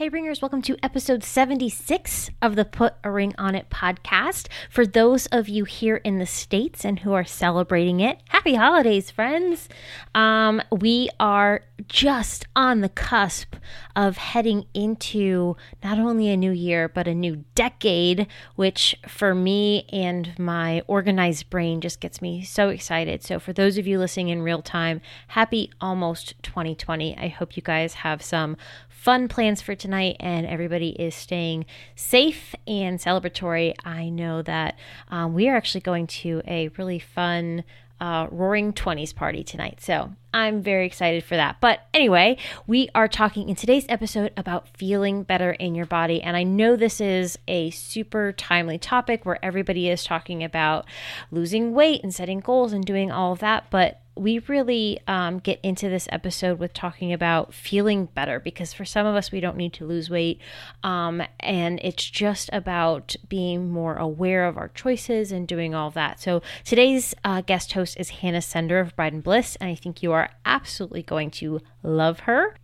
Hey, Ringers, welcome to episode 76 of the Put a Ring on It podcast. For those of you here in the States and who are celebrating it, happy holidays, friends. Um, we are just on the cusp of heading into not only a new year, but a new decade, which for me and my organized brain just gets me so excited. So, for those of you listening in real time, happy almost 2020. I hope you guys have some fun plans for tonight and everybody is staying safe and celebratory. I know that um, we are actually going to a really fun uh, Roaring 20s party tonight. So I'm very excited for that. But anyway, we are talking in today's episode about feeling better in your body. And I know this is a super timely topic where everybody is talking about losing weight and setting goals and doing all of that. But we really um, get into this episode with talking about feeling better because for some of us, we don't need to lose weight. Um, and it's just about being more aware of our choices and doing all that. So today's uh, guest host is Hannah Sender of Bride and Bliss. And I think you are absolutely going to love her.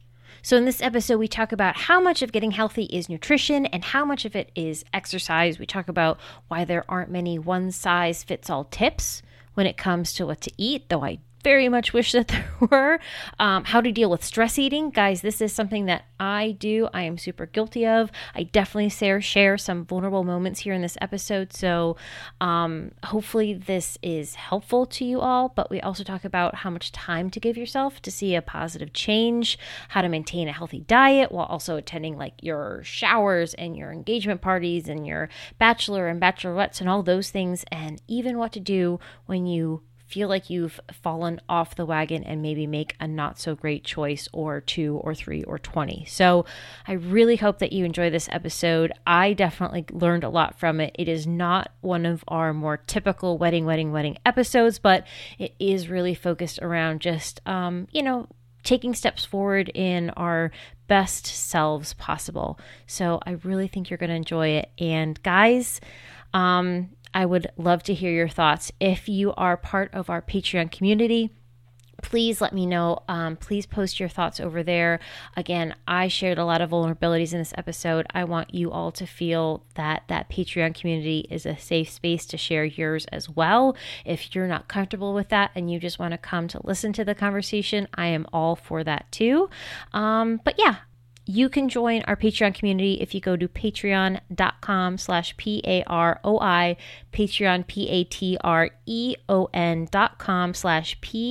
So, in this episode, we talk about how much of getting healthy is nutrition and how much of it is exercise. We talk about why there aren't many one size fits all tips when it comes to what to eat, though I very much wish that there were. Um, how to deal with stress eating. Guys, this is something that I do. I am super guilty of. I definitely share, share some vulnerable moments here in this episode. So um, hopefully this is helpful to you all. But we also talk about how much time to give yourself to see a positive change, how to maintain a healthy diet while also attending like your showers and your engagement parties and your bachelor and bachelorettes and all those things, and even what to do when you feel like you've fallen off the wagon and maybe make a not so great choice or two or three or 20. So I really hope that you enjoy this episode. I definitely learned a lot from it. It is not one of our more typical wedding, wedding, wedding episodes, but it is really focused around just, um, you know, taking steps forward in our best selves possible. So I really think you're going to enjoy it. And guys, um, I would love to hear your thoughts. If you are part of our Patreon community, please let me know. Um, please post your thoughts over there. Again, I shared a lot of vulnerabilities in this episode. I want you all to feel that that Patreon community is a safe space to share yours as well. If you're not comfortable with that and you just want to come to listen to the conversation, I am all for that too. Um, but yeah, you can join our Patreon community if you go to patreon.com slash P-A-R-O-I, Patreon, P-A-T-R-E-O-N dot com slash P-A-R-O-I.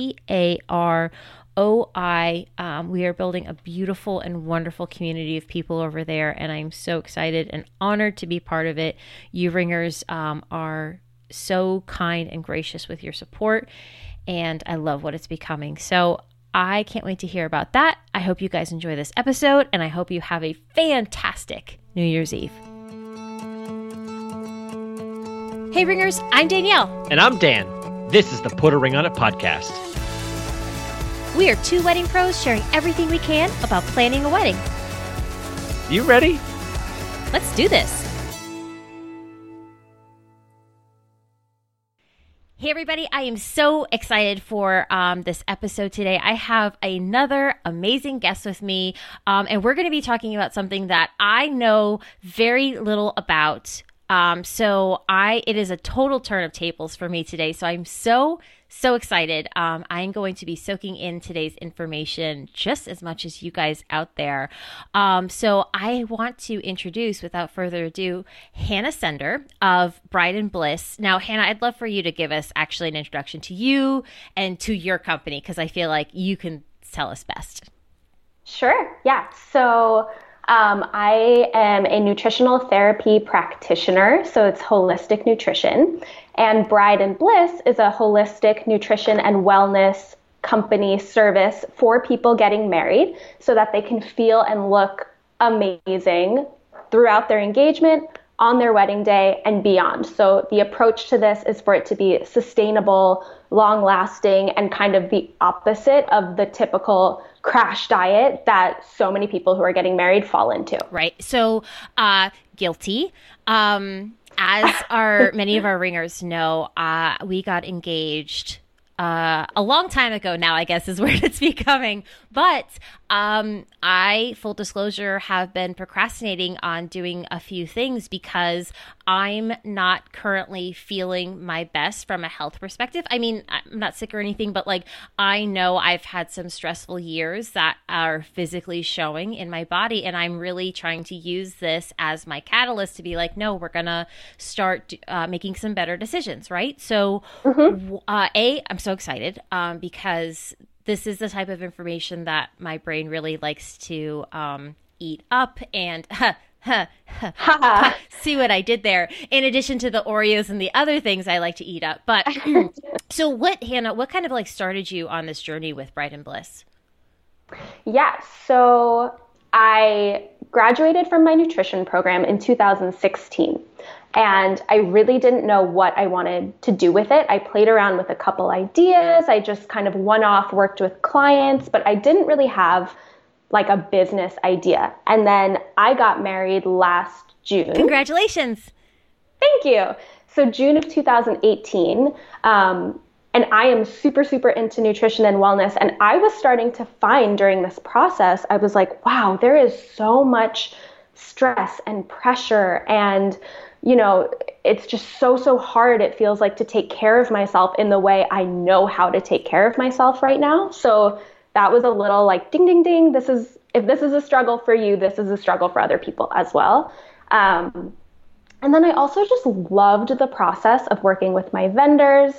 Um, we are building a beautiful and wonderful community of people over there, and I'm so excited and honored to be part of it. You ringers um, are so kind and gracious with your support, and I love what it's becoming. So I can't wait to hear about that. I hope you guys enjoy this episode, and I hope you have a fantastic New Year's Eve. Hey, Ringers, I'm Danielle. And I'm Dan. This is the Put a Ring on It podcast. We are two wedding pros sharing everything we can about planning a wedding. You ready? Let's do this. Hey, everybody, I am so excited for um, this episode today. I have another amazing guest with me, um, and we're going to be talking about something that I know very little about. Um, so I, it is a total turn of tables for me today. So I'm so so excited. Um, I'm going to be soaking in today's information just as much as you guys out there. Um, so I want to introduce, without further ado, Hannah Sender of Bride and Bliss. Now, Hannah, I'd love for you to give us actually an introduction to you and to your company because I feel like you can tell us best. Sure. Yeah. So um, I am a nutritional therapy practitioner, so it's holistic nutrition. And Bride and Bliss is a holistic nutrition and wellness company service for people getting married so that they can feel and look amazing throughout their engagement, on their wedding day, and beyond. So the approach to this is for it to be sustainable, long lasting, and kind of the opposite of the typical crash diet that so many people who are getting married fall into. Right. So, uh, guilty. Um, as our many of our ringers know, uh, we got engaged uh, a long time ago now, I guess is where it's becoming. But um, I, full disclosure, have been procrastinating on doing a few things because I'm not currently feeling my best from a health perspective. I mean, I'm not sick or anything, but like I know I've had some stressful years that are physically showing in my body. And I'm really trying to use this as my catalyst to be like, no, we're going to start uh, making some better decisions, right? So, mm-hmm. uh, A, I'm so excited um, because this is the type of information that my brain really likes to um, eat up and see what I did there. In addition to the Oreos and the other things I like to eat up. But so what, Hannah, what kind of like started you on this journey with Bride and Bliss? Yeah, so I graduated from my nutrition program in 2016. And I really didn't know what I wanted to do with it. I played around with a couple ideas. I just kind of one off worked with clients, but I didn't really have like a business idea. And then I got married last June. Congratulations. Thank you. So, June of 2018. Um, and I am super, super into nutrition and wellness. And I was starting to find during this process, I was like, wow, there is so much stress and pressure and you know, it's just so, so hard, it feels like, to take care of myself in the way I know how to take care of myself right now. So that was a little like ding, ding, ding. This is, if this is a struggle for you, this is a struggle for other people as well. Um, and then I also just loved the process of working with my vendors,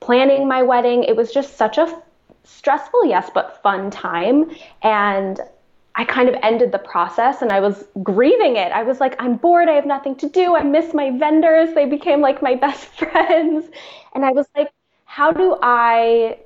planning my wedding. It was just such a stressful, yes, but fun time. And I kind of ended the process and I was grieving it. I was like, I'm bored. I have nothing to do. I miss my vendors. They became like my best friends. And I was like, how do I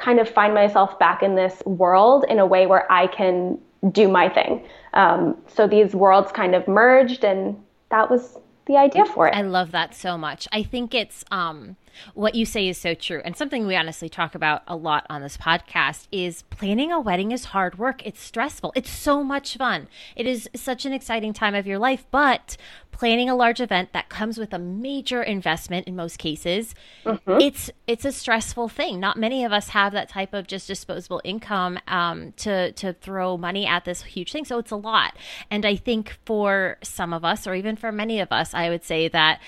kind of find myself back in this world in a way where I can do my thing? Um, so these worlds kind of merged, and that was the idea for it. I love that so much. I think it's um, what you say is so true. And something we honestly talk about a lot on this podcast is planning a wedding is hard work. It's stressful. It's so much fun. It is such an exciting time of your life, but planning a large event that comes with a major investment in most cases, mm-hmm. it's it's a stressful thing. Not many of us have that type of just disposable income um, to to throw money at this huge thing. So it's a lot. And I think for some of us, or even for many of us, I would say that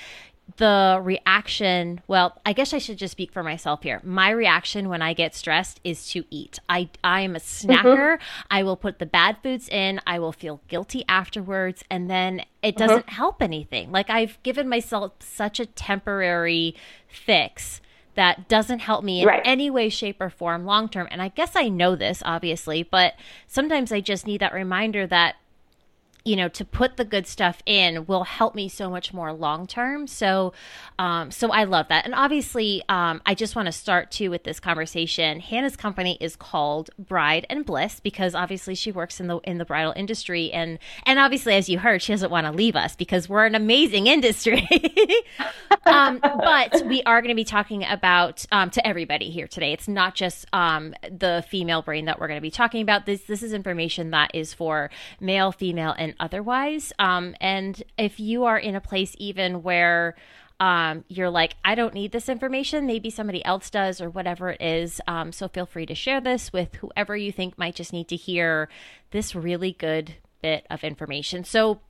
the reaction well i guess i should just speak for myself here my reaction when i get stressed is to eat i i am a mm-hmm. snacker mm-hmm. i will put the bad foods in i will feel guilty afterwards and then it mm-hmm. doesn't mm-hmm. help anything like i've given myself such a temporary fix that doesn't help me in right. any way shape or form long term and i guess i know this obviously but sometimes i just need that reminder that you know to put the good stuff in will help me so much more long term. So um, so i love that. And obviously um, i just want to start too with this conversation. Hannah's company is called bride and bliss because obviously she works in the in the bridal industry. And and obviously as you heard she doesn't want to leave us because we're an amazing industry. Um, but we are going to be talking about um, to everybody here today. It's not just um, the female brain that we're going to be talking about. This this is information that is for male female and otherwise. Um, and if you are in a place even where um, you're like, I don't need this information, maybe somebody else does, or whatever it is. Um, so feel free to share this with whoever you think might just need to hear this really good bit of information. So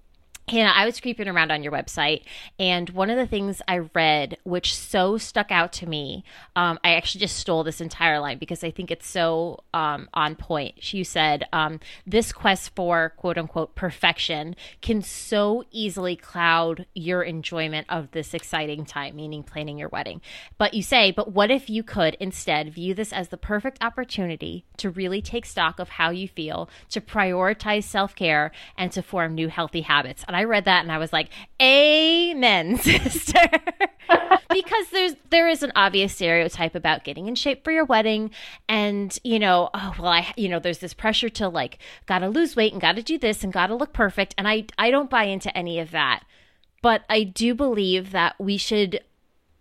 Hannah, I was creeping around on your website, and one of the things I read, which so stuck out to me, um, I actually just stole this entire line because I think it's so um, on point. You said, um, This quest for quote unquote perfection can so easily cloud your enjoyment of this exciting time, meaning planning your wedding. But you say, But what if you could instead view this as the perfect opportunity to really take stock of how you feel, to prioritize self care, and to form new healthy habits? And I read that and I was like, "Amen, sister," because there's there is an obvious stereotype about getting in shape for your wedding, and you know, oh well, I you know, there's this pressure to like gotta lose weight and gotta do this and gotta look perfect, and I I don't buy into any of that, but I do believe that we should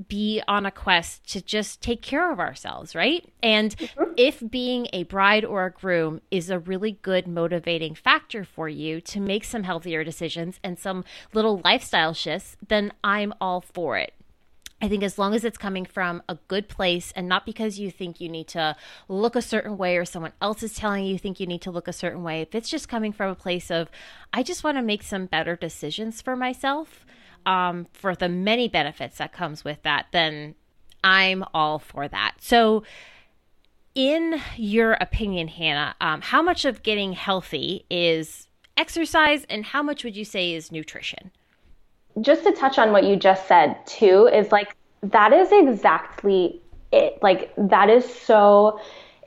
be on a quest to just take care of ourselves, right? And mm-hmm. if being a bride or a groom is a really good motivating factor for you to make some healthier decisions and some little lifestyle shifts, then I'm all for it. I think as long as it's coming from a good place and not because you think you need to look a certain way or someone else is telling you you think you need to look a certain way, if it's just coming from a place of, I just want to make some better decisions for myself, um, for the many benefits that comes with that, then I'm all for that. So, in your opinion, Hannah, um, how much of getting healthy is exercise and how much would you say is nutrition? just to touch on what you just said too is like that is exactly it like that is so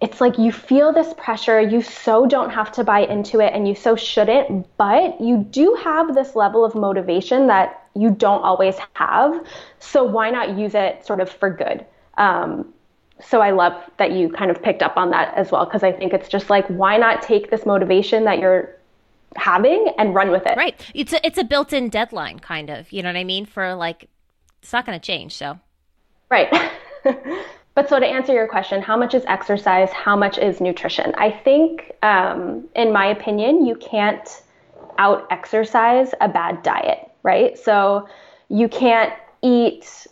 it's like you feel this pressure you so don't have to buy into it and you so shouldn't but you do have this level of motivation that you don't always have so why not use it sort of for good um, so i love that you kind of picked up on that as well because i think it's just like why not take this motivation that you're having and run with it. Right. It's a, it's a built-in deadline kind of, you know what I mean? For like it's not going to change, so. Right. but so to answer your question, how much is exercise? How much is nutrition? I think, um, in my opinion, you can't out exercise a bad diet, right? So you can't eat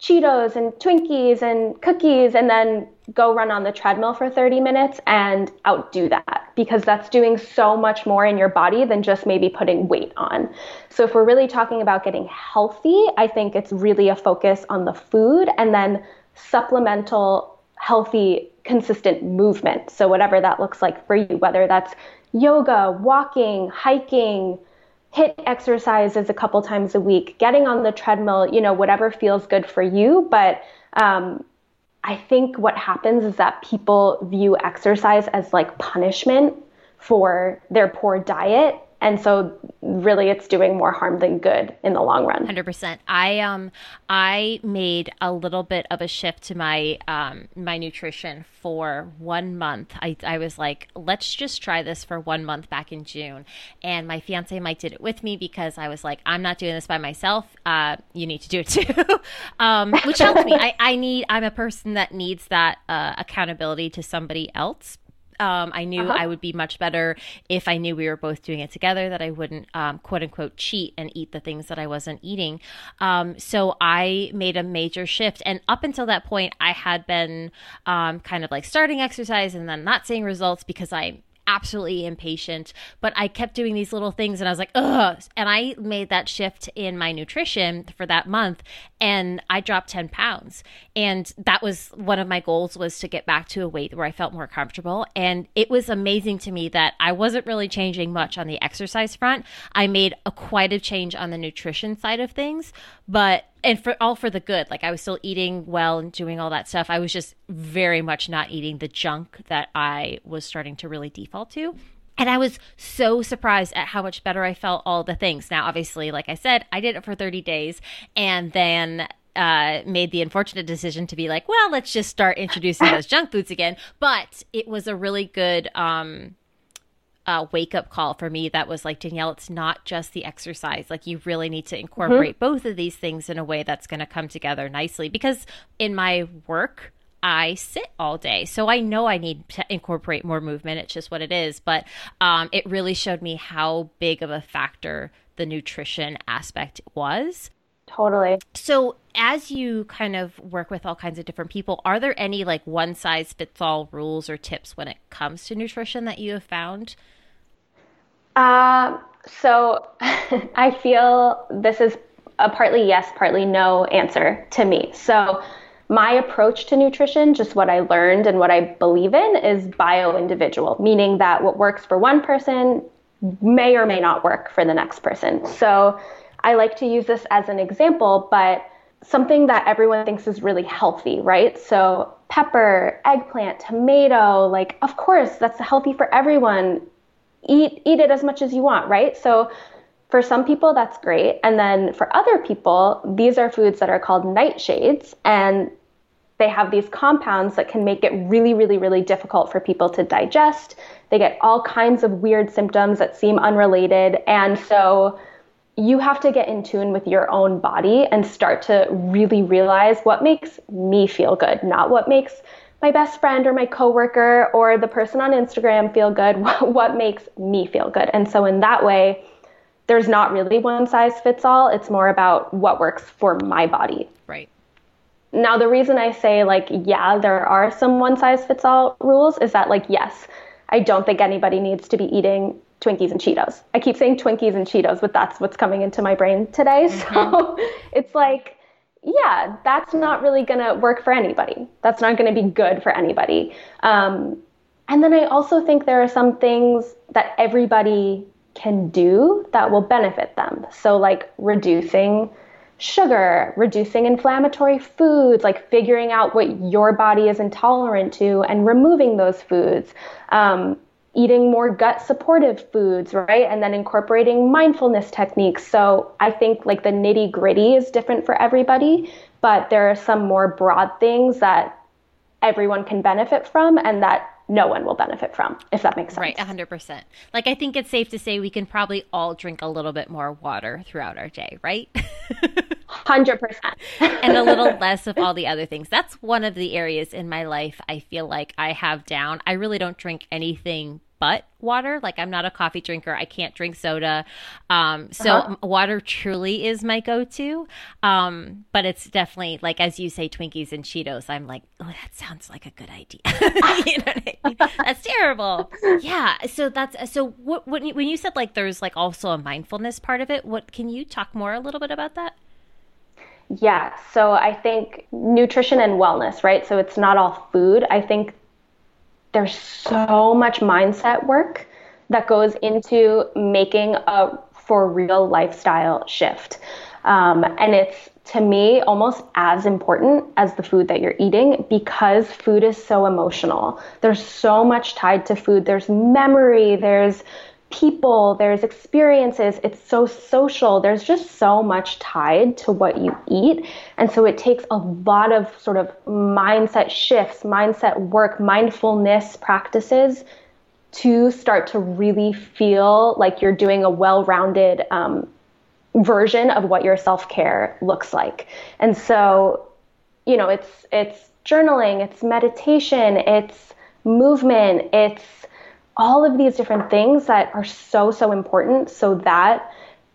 Cheetos and Twinkies and cookies and then go run on the treadmill for 30 minutes and outdo that because that's doing so much more in your body than just maybe putting weight on. So, if we're really talking about getting healthy, I think it's really a focus on the food and then supplemental, healthy, consistent movement. So, whatever that looks like for you, whether that's yoga, walking, hiking, HIIT exercises a couple times a week, getting on the treadmill, you know, whatever feels good for you. But um, I think what happens is that people view exercise as like punishment for their poor diet and so really it's doing more harm than good in the long run. 100% i um i made a little bit of a shift to my um my nutrition for one month. I i was like let's just try this for one month back in june. And my fiance mike did it with me because i was like i'm not doing this by myself. Uh you need to do it too. Um which helped me. I i need i'm a person that needs that uh, accountability to somebody else um, I knew uh-huh. I would be much better if I knew we were both doing it together, that I wouldn't um, quote unquote cheat and eat the things that I wasn't eating. Um, so I made a major shift. And up until that point, I had been um, kind of like starting exercise and then not seeing results because I absolutely impatient, but I kept doing these little things and I was like, ugh. And I made that shift in my nutrition for that month and I dropped 10 pounds. And that was one of my goals was to get back to a weight where I felt more comfortable. And it was amazing to me that I wasn't really changing much on the exercise front. I made a quite a change on the nutrition side of things, but and for all for the good. Like I was still eating well and doing all that stuff. I was just very much not eating the junk that I was starting to really default to. And I was so surprised at how much better I felt all the things. Now, obviously, like I said, I did it for 30 days and then uh, made the unfortunate decision to be like, well, let's just start introducing those junk foods again. But it was a really good um, uh, wake up call for me that was like, Danielle, it's not just the exercise. Like, you really need to incorporate mm-hmm. both of these things in a way that's going to come together nicely. Because in my work, I sit all day. So I know I need to incorporate more movement. It's just what it is. But um, it really showed me how big of a factor the nutrition aspect was. Totally. So, as you kind of work with all kinds of different people, are there any like one size fits all rules or tips when it comes to nutrition that you have found? Uh, so I feel this is a partly yes, partly no answer to me. So my approach to nutrition, just what I learned and what I believe in, is bio individual, meaning that what works for one person may or may not work for the next person. So I like to use this as an example, but something that everyone thinks is really healthy, right? So pepper, eggplant, tomato, like of course that's healthy for everyone eat eat it as much as you want, right? So for some people that's great, and then for other people, these are foods that are called nightshades and they have these compounds that can make it really, really, really difficult for people to digest. They get all kinds of weird symptoms that seem unrelated. And so you have to get in tune with your own body and start to really realize what makes me feel good, not what makes my best friend or my coworker or the person on Instagram feel good, what makes me feel good. And so in that way, there's not really one size fits all. It's more about what works for my body. Right. now the reason I say like yeah, there are some one size fits all rules is that like yes, I don't think anybody needs to be eating Twinkies and Cheetos. I keep saying Twinkies and Cheetos, but that's what's coming into my brain today. Mm-hmm. So it's like yeah, that's not really going to work for anybody. That's not going to be good for anybody. Um, and then I also think there are some things that everybody can do that will benefit them. So, like reducing sugar, reducing inflammatory foods, like figuring out what your body is intolerant to and removing those foods. Um, eating more gut supportive foods, right? And then incorporating mindfulness techniques. So I think like the nitty gritty is different for everybody, but there are some more broad things that everyone can benefit from and that no one will benefit from, if that makes sense. Right, 100%. Like, I think it's safe to say we can probably all drink a little bit more water throughout our day, right? 100%. and a little less of all the other things. That's one of the areas in my life I feel like I have down. I really don't drink anything but water. Like I'm not a coffee drinker. I can't drink soda. Um, so uh-huh. water truly is my go-to. Um, but it's definitely like as you say, Twinkies and Cheetos. I'm like, oh, that sounds like a good idea. you know I mean? That's terrible. Yeah. So that's so. What, when you, when you said like there's like also a mindfulness part of it, what can you talk more a little bit about that? Yeah, so I think nutrition and wellness, right? So it's not all food. I think there's so much mindset work that goes into making a for real lifestyle shift. Um, and it's to me almost as important as the food that you're eating because food is so emotional. There's so much tied to food. There's memory, there's people, there's experiences. It's so social. There's just so much tied to what you eat. And so it takes a lot of sort of mindset shifts, mindset work, mindfulness practices to start to really feel like you're doing a well rounded um, version of what your self care looks like. And so, you know, it's, it's journaling, it's meditation, it's movement, it's all of these different things that are so, so important so that,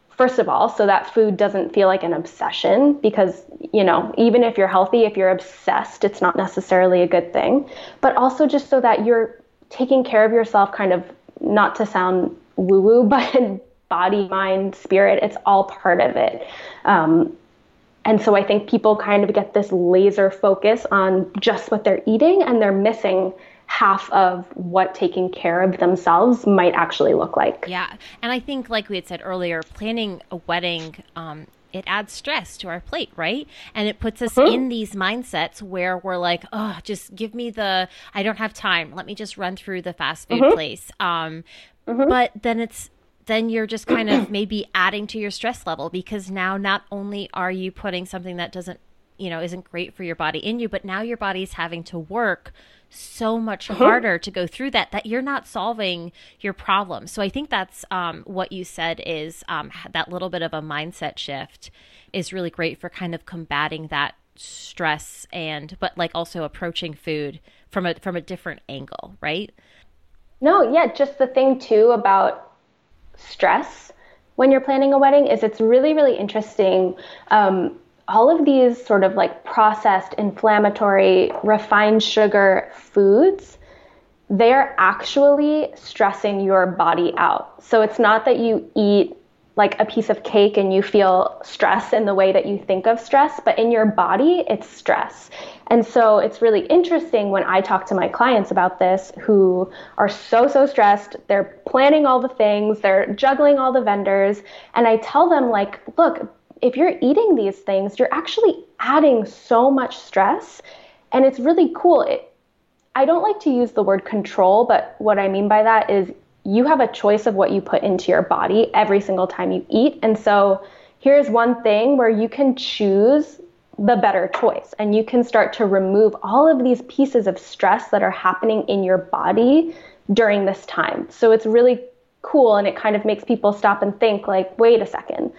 first of all, so that food doesn't feel like an obsession because, you know, even if you're healthy, if you're obsessed, it's not necessarily a good thing. But also just so that you're taking care of yourself, kind of not to sound woo woo, but body, mind, spirit, it's all part of it. Um, and so I think people kind of get this laser focus on just what they're eating and they're missing half of what taking care of themselves might actually look like. Yeah. And I think, like we had said earlier, planning a wedding, um, it adds stress to our plate, right? And it puts us mm-hmm. in these mindsets where we're like, oh, just give me the, I don't have time. Let me just run through the fast food mm-hmm. place. Um, mm-hmm. But then it's, then you're just kind of maybe adding to your stress level because now not only are you putting something that doesn't, you know, isn't great for your body in you, but now your body's having to work so much uh-huh. harder to go through that that you're not solving your problem. So I think that's um, what you said is um, that little bit of a mindset shift is really great for kind of combating that stress and but like also approaching food from a from a different angle, right? No, yeah, just the thing too about stress when you're planning a wedding is it's really really interesting um, all of these sort of like processed, inflammatory, refined sugar foods, they're actually stressing your body out. So it's not that you eat like a piece of cake and you feel stress in the way that you think of stress, but in your body, it's stress. And so it's really interesting when I talk to my clients about this who are so, so stressed. They're planning all the things, they're juggling all the vendors. And I tell them, like, look, if you're eating these things, you're actually adding so much stress. And it's really cool. It, I don't like to use the word control, but what I mean by that is you have a choice of what you put into your body every single time you eat. And so here's one thing where you can choose the better choice and you can start to remove all of these pieces of stress that are happening in your body during this time. So it's really cool and it kind of makes people stop and think like, wait a second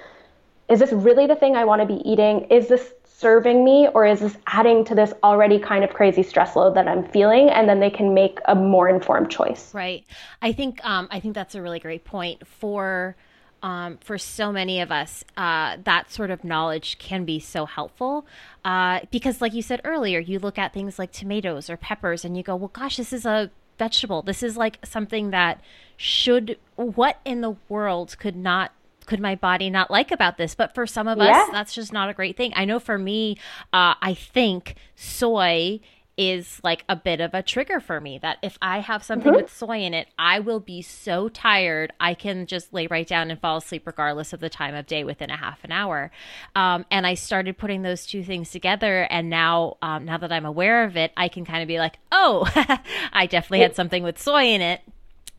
is this really the thing I want to be eating? Is this serving me or is this adding to this already kind of crazy stress load that I'm feeling and then they can make a more informed choice. Right. I think um I think that's a really great point for um, for so many of us, uh, that sort of knowledge can be so helpful. Uh, because, like you said earlier, you look at things like tomatoes or peppers and you go, well, gosh, this is a vegetable. This is like something that should, what in the world could not could my body not like about this? But for some of yeah. us, that's just not a great thing. I know for me, uh, I think soy is like a bit of a trigger for me that if I have something mm-hmm. with soy in it, I will be so tired. I can just lay right down and fall asleep regardless of the time of day within a half an hour. Um, and I started putting those two things together. And now, um, now that I'm aware of it, I can kind of be like, oh, I definitely had something with soy in it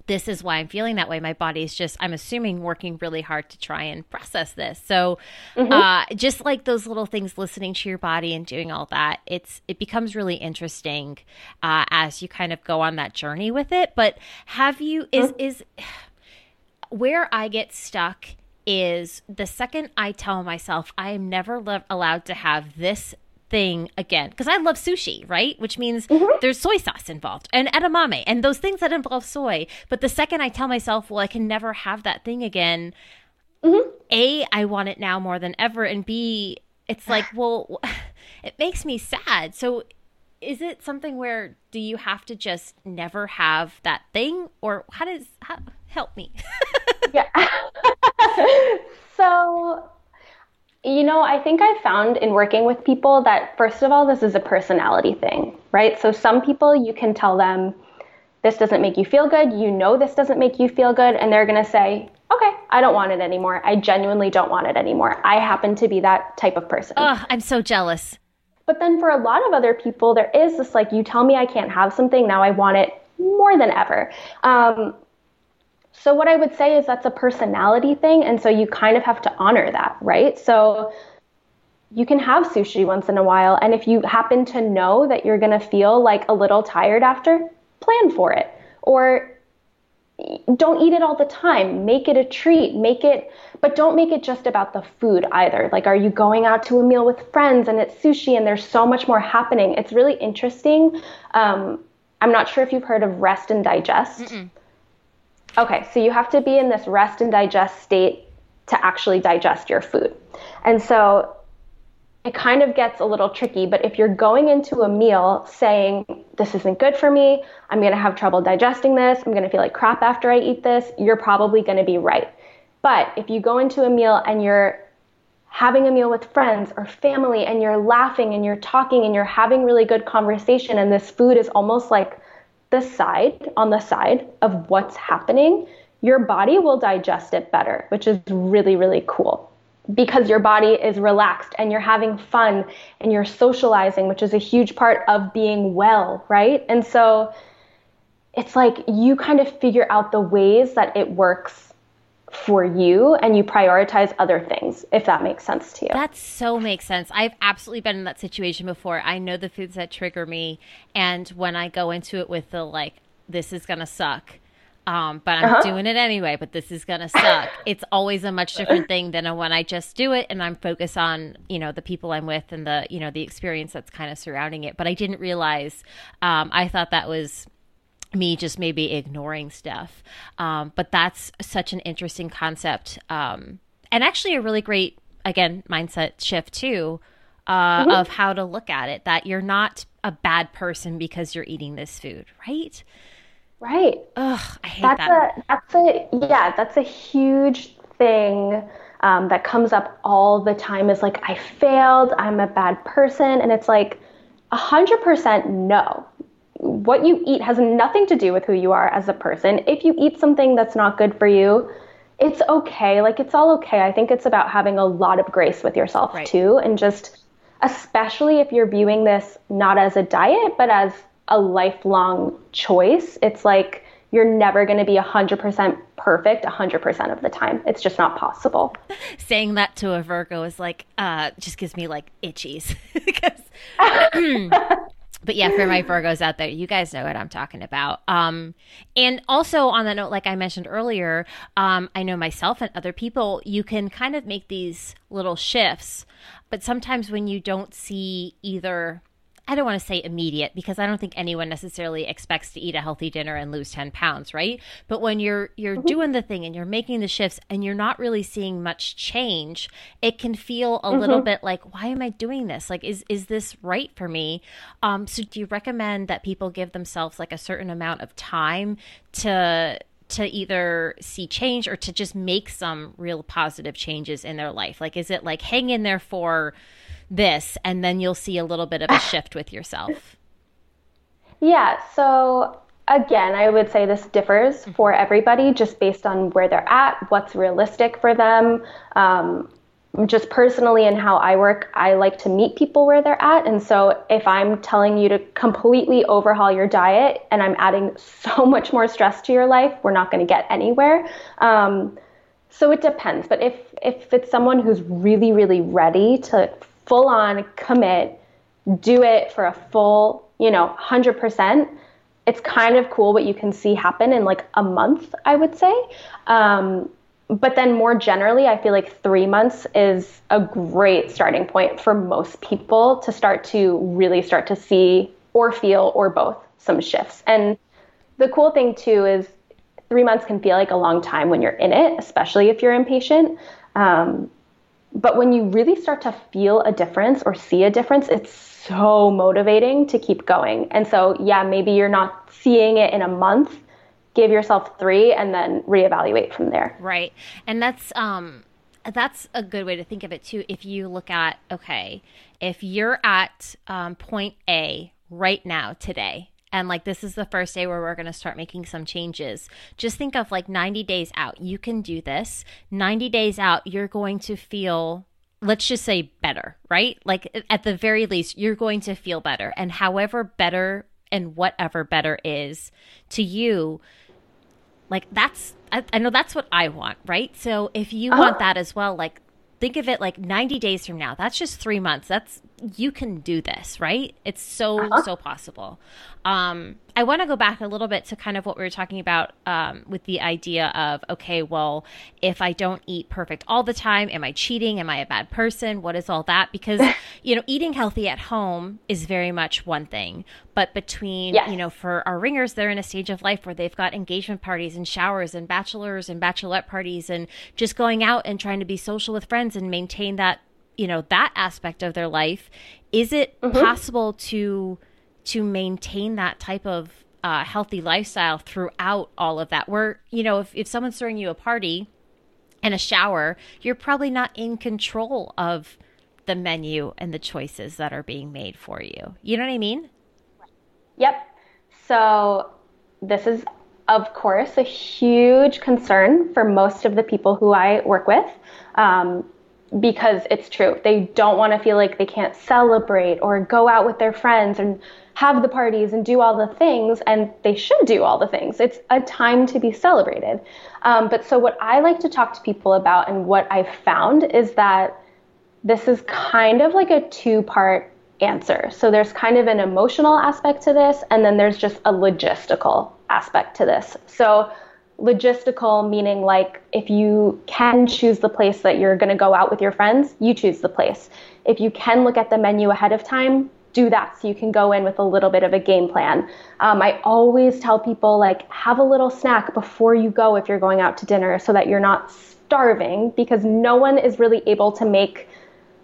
this is why I'm feeling that way. My body is just, I'm assuming, working really hard to try and process this. So, mm-hmm. uh, just like those little things, listening to your body and doing all that, it's it becomes really interesting uh, as you kind of go on that journey with it. But have you is mm-hmm. is where I get stuck is the second I tell myself I am never lo- allowed to have this thing again because I love sushi, right? Which means mm-hmm. there's soy sauce involved and edamame and those things that involve soy. But the second I tell myself, well, I can never have that thing again, mm-hmm. A, I want it now more than ever. And B, it's like, well, it makes me sad. So is it something where do you have to just never have that thing or how does, how, help me? yeah. so you know, I think I found in working with people that, first of all, this is a personality thing, right? So some people you can tell them, this doesn't make you feel good. You know, this doesn't make you feel good. And they're going to say, okay, I don't want it anymore. I genuinely don't want it anymore. I happen to be that type of person. Oh, I'm so jealous. But then for a lot of other people, there is this like, you tell me I can't have something, now I want it more than ever. Um, so, what I would say is that's a personality thing. And so you kind of have to honor that, right? So, you can have sushi once in a while. And if you happen to know that you're going to feel like a little tired after, plan for it. Or don't eat it all the time. Make it a treat. Make it, but don't make it just about the food either. Like, are you going out to a meal with friends and it's sushi and there's so much more happening? It's really interesting. Um, I'm not sure if you've heard of rest and digest. Mm-mm. Okay, so you have to be in this rest and digest state to actually digest your food. And so it kind of gets a little tricky, but if you're going into a meal saying, This isn't good for me, I'm gonna have trouble digesting this, I'm gonna feel like crap after I eat this, you're probably gonna be right. But if you go into a meal and you're having a meal with friends or family and you're laughing and you're talking and you're having really good conversation and this food is almost like the side, on the side of what's happening, your body will digest it better, which is really, really cool because your body is relaxed and you're having fun and you're socializing, which is a huge part of being well, right? And so it's like you kind of figure out the ways that it works for you and you prioritize other things if that makes sense to you that so makes sense i've absolutely been in that situation before i know the foods that trigger me and when i go into it with the like this is gonna suck um, but I'm uh-huh. doing it anyway, but this is going to suck. it's always a much different thing than when I just do it and I'm focused on, you know, the people I'm with and the, you know, the experience that's kind of surrounding it. But I didn't realize, um, I thought that was me just maybe ignoring stuff. Um, but that's such an interesting concept. Um, and actually a really great, again, mindset shift too, uh, mm-hmm. of how to look at it, that you're not a bad person because you're eating this food, right? Right. Ugh, I hate that's that. A, that's a, yeah, that's a huge thing um, that comes up all the time is like, I failed, I'm a bad person. And it's like, 100% no what you eat has nothing to do with who you are as a person. If you eat something that's not good for you, it's okay. Like it's all okay. I think it's about having a lot of grace with yourself right. too and just especially if you're viewing this not as a diet but as a lifelong choice. It's like you're never going to be 100% perfect 100% of the time. It's just not possible. Saying that to a Virgo is like, uh, just gives me like itchies because but yeah, for my Virgos out there, you guys know what I'm talking about. Um, and also on that note, like I mentioned earlier, um, I know myself and other people, you can kind of make these little shifts, but sometimes when you don't see either I don't want to say immediate because I don't think anyone necessarily expects to eat a healthy dinner and lose 10 pounds, right? But when you're you're mm-hmm. doing the thing and you're making the shifts and you're not really seeing much change, it can feel a mm-hmm. little bit like why am I doing this? Like is is this right for me? Um so do you recommend that people give themselves like a certain amount of time to to either see change or to just make some real positive changes in their life? Like, is it like hang in there for this and then you'll see a little bit of a shift with yourself? Yeah. So, again, I would say this differs mm-hmm. for everybody just based on where they're at, what's realistic for them. Um, just personally and how I work, I like to meet people where they're at. And so if I'm telling you to completely overhaul your diet and I'm adding so much more stress to your life, we're not going to get anywhere. Um, so it depends. But if if it's someone who's really really ready to full on commit, do it for a full, you know, 100%, it's kind of cool what you can see happen in like a month, I would say. Um, but then more generally, I feel like three months is a great starting point for most people to start to really start to see or feel or both some shifts. And the cool thing too is three months can feel like a long time when you're in it, especially if you're impatient. Um, but when you really start to feel a difference or see a difference, it's so motivating to keep going. And so, yeah, maybe you're not seeing it in a month, give yourself three and then reevaluate from there. Right. And that's um that's a good way to think of it too. If you look at okay, if you're at um, point A right now today, and like this is the first day where we're going to start making some changes. Just think of like 90 days out. You can do this. 90 days out, you're going to feel let's just say better, right? Like at the very least, you're going to feel better. And however better and whatever better is to you, like that's I, I, know that's what I want, right? So if you want oh. that as well, like think of it like 90 days from now. That's just 3 months. That's you can do this, right? It's so uh-huh. so possible. Um I want to go back a little bit to kind of what we were talking about um, with the idea of okay, well, if I don't eat perfect all the time, am I cheating? Am I a bad person? What is all that? Because you know, eating healthy at home is very much one thing, but between yes. you know, for our ringers, they're in a stage of life where they've got engagement parties and showers and bachelors and bachelorette parties and just going out and trying to be social with friends and maintain that you know that aspect of their life. Is it mm-hmm. possible to to maintain that type of uh, healthy lifestyle throughout all of that. Where, you know, if, if someone's throwing you a party and a shower, you're probably not in control of the menu and the choices that are being made for you. You know what I mean? Yep. So, this is, of course, a huge concern for most of the people who I work with. Um, because it's true. They don't want to feel like they can't celebrate or go out with their friends and have the parties and do all the things, and they should do all the things. It's a time to be celebrated. Um, but so, what I like to talk to people about and what I've found is that this is kind of like a two part answer. So, there's kind of an emotional aspect to this, and then there's just a logistical aspect to this. So, logistical meaning like if you can choose the place that you're going to go out with your friends, you choose the place. If you can look at the menu ahead of time, do that so you can go in with a little bit of a game plan. Um, I always tell people like have a little snack before you go if you're going out to dinner so that you're not starving because no one is really able to make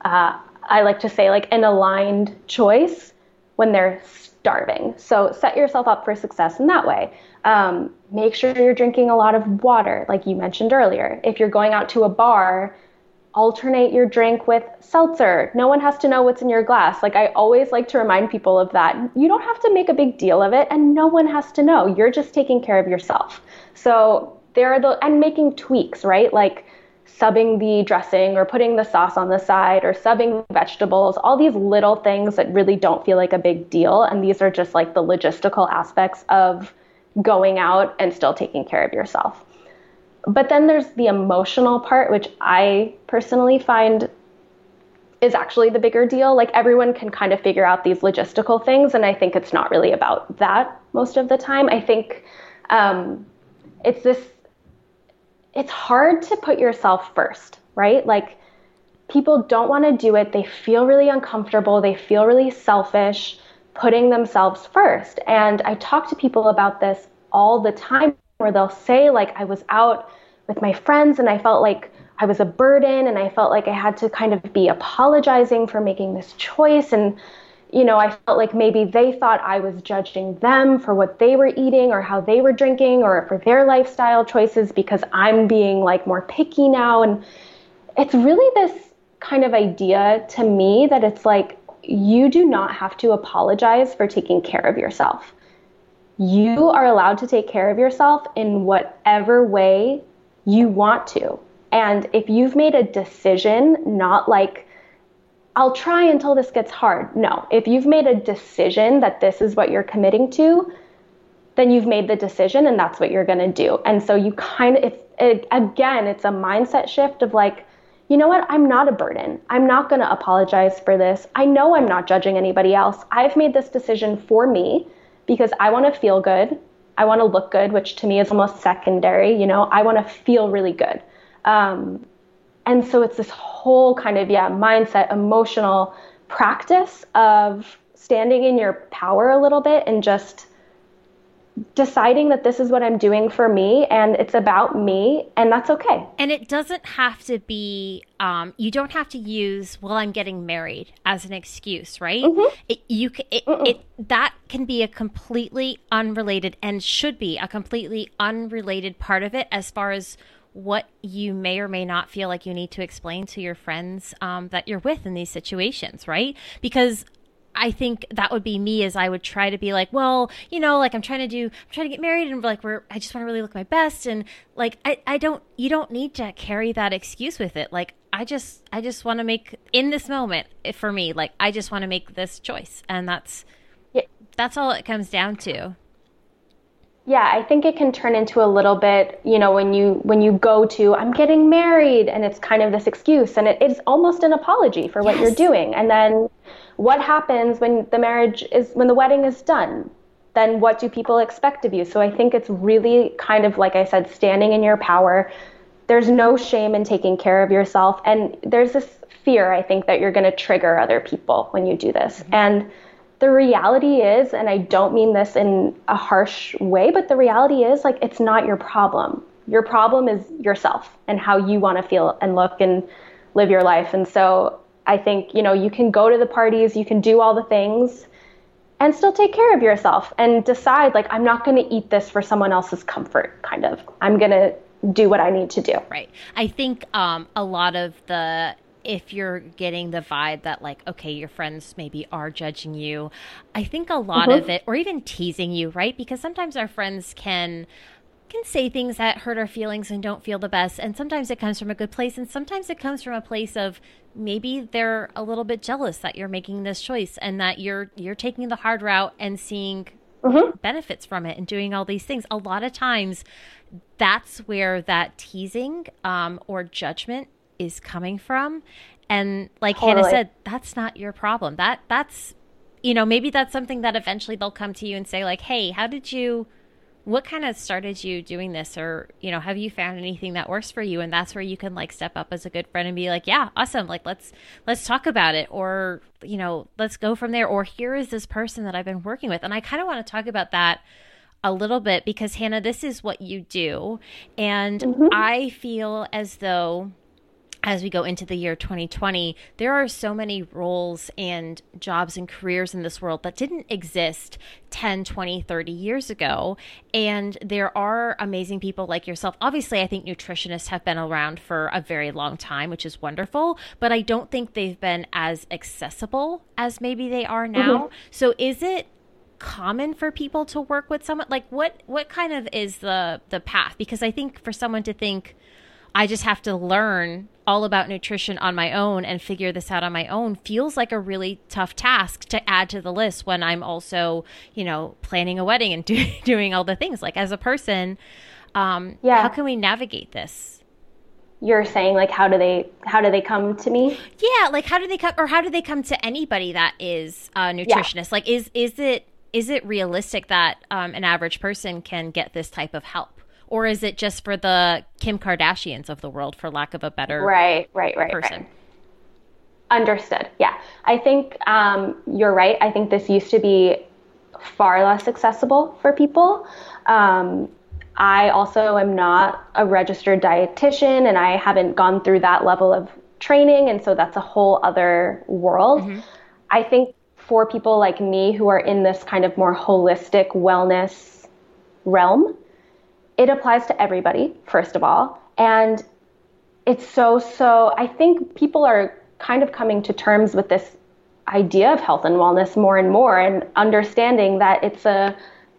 uh, I like to say like an aligned choice when they're starving. So set yourself up for success in that way. Um, make sure you're drinking a lot of water, like you mentioned earlier. If you're going out to a bar alternate your drink with seltzer. No one has to know what's in your glass. Like I always like to remind people of that. You don't have to make a big deal of it and no one has to know. You're just taking care of yourself. So there are the and making tweaks, right? Like subbing the dressing or putting the sauce on the side or subbing vegetables, all these little things that really don't feel like a big deal and these are just like the logistical aspects of going out and still taking care of yourself. But then there's the emotional part, which I personally find is actually the bigger deal. Like everyone can kind of figure out these logistical things, and I think it's not really about that most of the time. I think um, it's this. It's hard to put yourself first, right? Like people don't want to do it. They feel really uncomfortable. They feel really selfish. putting themselves first. And I talk to people about this all the time where they'll say, like, I was out with my friends and I felt like I was a burden and I felt like I had to kind of be apologizing for making this choice. And, you know, I felt like maybe they thought I was judging them for what they were eating or how they were drinking or for their lifestyle choices because I'm being like more picky now. And it's really this kind of idea to me that it's like you do not have to apologize for taking care of yourself. You are allowed to take care of yourself in whatever way you want to. And if you've made a decision, not like, I'll try until this gets hard. No, if you've made a decision that this is what you're committing to, then you've made the decision and that's what you're going to do. And so you kind of, it's, it, again, it's a mindset shift of like, you know what? I'm not a burden. I'm not going to apologize for this. I know I'm not judging anybody else. I've made this decision for me because I want to feel good. I want to look good, which to me is almost secondary. You know, I want to feel really good. Um, and so it's this whole kind of, yeah, mindset, emotional practice of standing in your power a little bit and just deciding that this is what I'm doing for me and it's about me and that's okay. And it doesn't have to be um, you don't have to use well I'm getting married as an excuse, right? Mm-hmm. It, you it, it that can be a completely unrelated and should be a completely unrelated part of it as far as what you may or may not feel like you need to explain to your friends um, that you're with in these situations, right? Because I think that would be me as I would try to be like, well, you know, like I'm trying to do, I'm trying to get married and like we're, I just want to really look my best. And like, I, I don't, you don't need to carry that excuse with it. Like, I just, I just want to make in this moment for me, like, I just want to make this choice. And that's, yeah. that's all it comes down to. Yeah, I think it can turn into a little bit, you know, when you when you go to I'm getting married and it's kind of this excuse and it, it's almost an apology for what yes. you're doing. And then what happens when the marriage is when the wedding is done? Then what do people expect of you? So I think it's really kind of like I said standing in your power. There's no shame in taking care of yourself and there's this fear I think that you're going to trigger other people when you do this. Mm-hmm. And the reality is, and I don't mean this in a harsh way, but the reality is like it's not your problem. Your problem is yourself and how you want to feel and look and live your life. And so I think, you know, you can go to the parties, you can do all the things and still take care of yourself and decide like I'm not going to eat this for someone else's comfort kind of. I'm going to do what I need to do. Right. I think um, a lot of the if you're getting the vibe that like okay your friends maybe are judging you i think a lot mm-hmm. of it or even teasing you right because sometimes our friends can can say things that hurt our feelings and don't feel the best and sometimes it comes from a good place and sometimes it comes from a place of maybe they're a little bit jealous that you're making this choice and that you're you're taking the hard route and seeing mm-hmm. benefits from it and doing all these things a lot of times that's where that teasing um, or judgment is coming from. And like totally. Hannah said, that's not your problem. That that's you know, maybe that's something that eventually they'll come to you and say like, "Hey, how did you what kind of started you doing this or you know have you found anything that works for you and that's where you can like step up as a good friend and be like yeah awesome like let's let's talk about it or you know let's go from there or here is this person that i've been working with and i kind of want to talk about that a little bit because hannah this is what you do and mm-hmm. i feel as though as we go into the year 2020, there are so many roles and jobs and careers in this world that didn't exist 10, 20, 30 years ago. And there are amazing people like yourself. Obviously, I think nutritionists have been around for a very long time, which is wonderful, but I don't think they've been as accessible as maybe they are now. Mm-hmm. So is it common for people to work with someone like what what kind of is the the path because i think for someone to think I just have to learn all about nutrition on my own and figure this out on my own feels like a really tough task to add to the list when I'm also, you know, planning a wedding and do, doing all the things. Like as a person, um, yeah. how can we navigate this? You're saying like how do they how do they come to me? Yeah, like how do they come or how do they come to anybody that is a nutritionist? Yeah. Like is is it is it realistic that um, an average person can get this type of help? Or is it just for the Kim Kardashians of the world, for lack of a better right, right, right, person? Right. Understood. Yeah. I think um, you're right. I think this used to be far less accessible for people. Um, I also am not a registered dietitian and I haven't gone through that level of training. And so that's a whole other world. Mm-hmm. I think for people like me who are in this kind of more holistic wellness realm, it applies to everybody, first of all. And it's so, so, I think people are kind of coming to terms with this idea of health and wellness more and more and understanding that it's a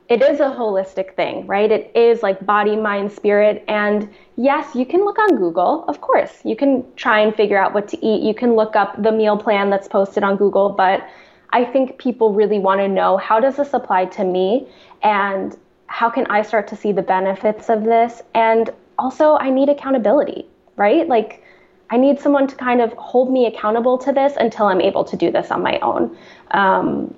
it is a holistic thing, right? It is like body, mind, spirit. And yes, you can look on Google, of course. You can try and figure out what to eat. You can look up the meal plan that's posted on Google. But I think people really want to know how does this apply to me? And how can I start to see the benefits of this? And also, I need accountability, right? Like, I need someone to kind of hold me accountable to this until I'm able to do this on my own. Um,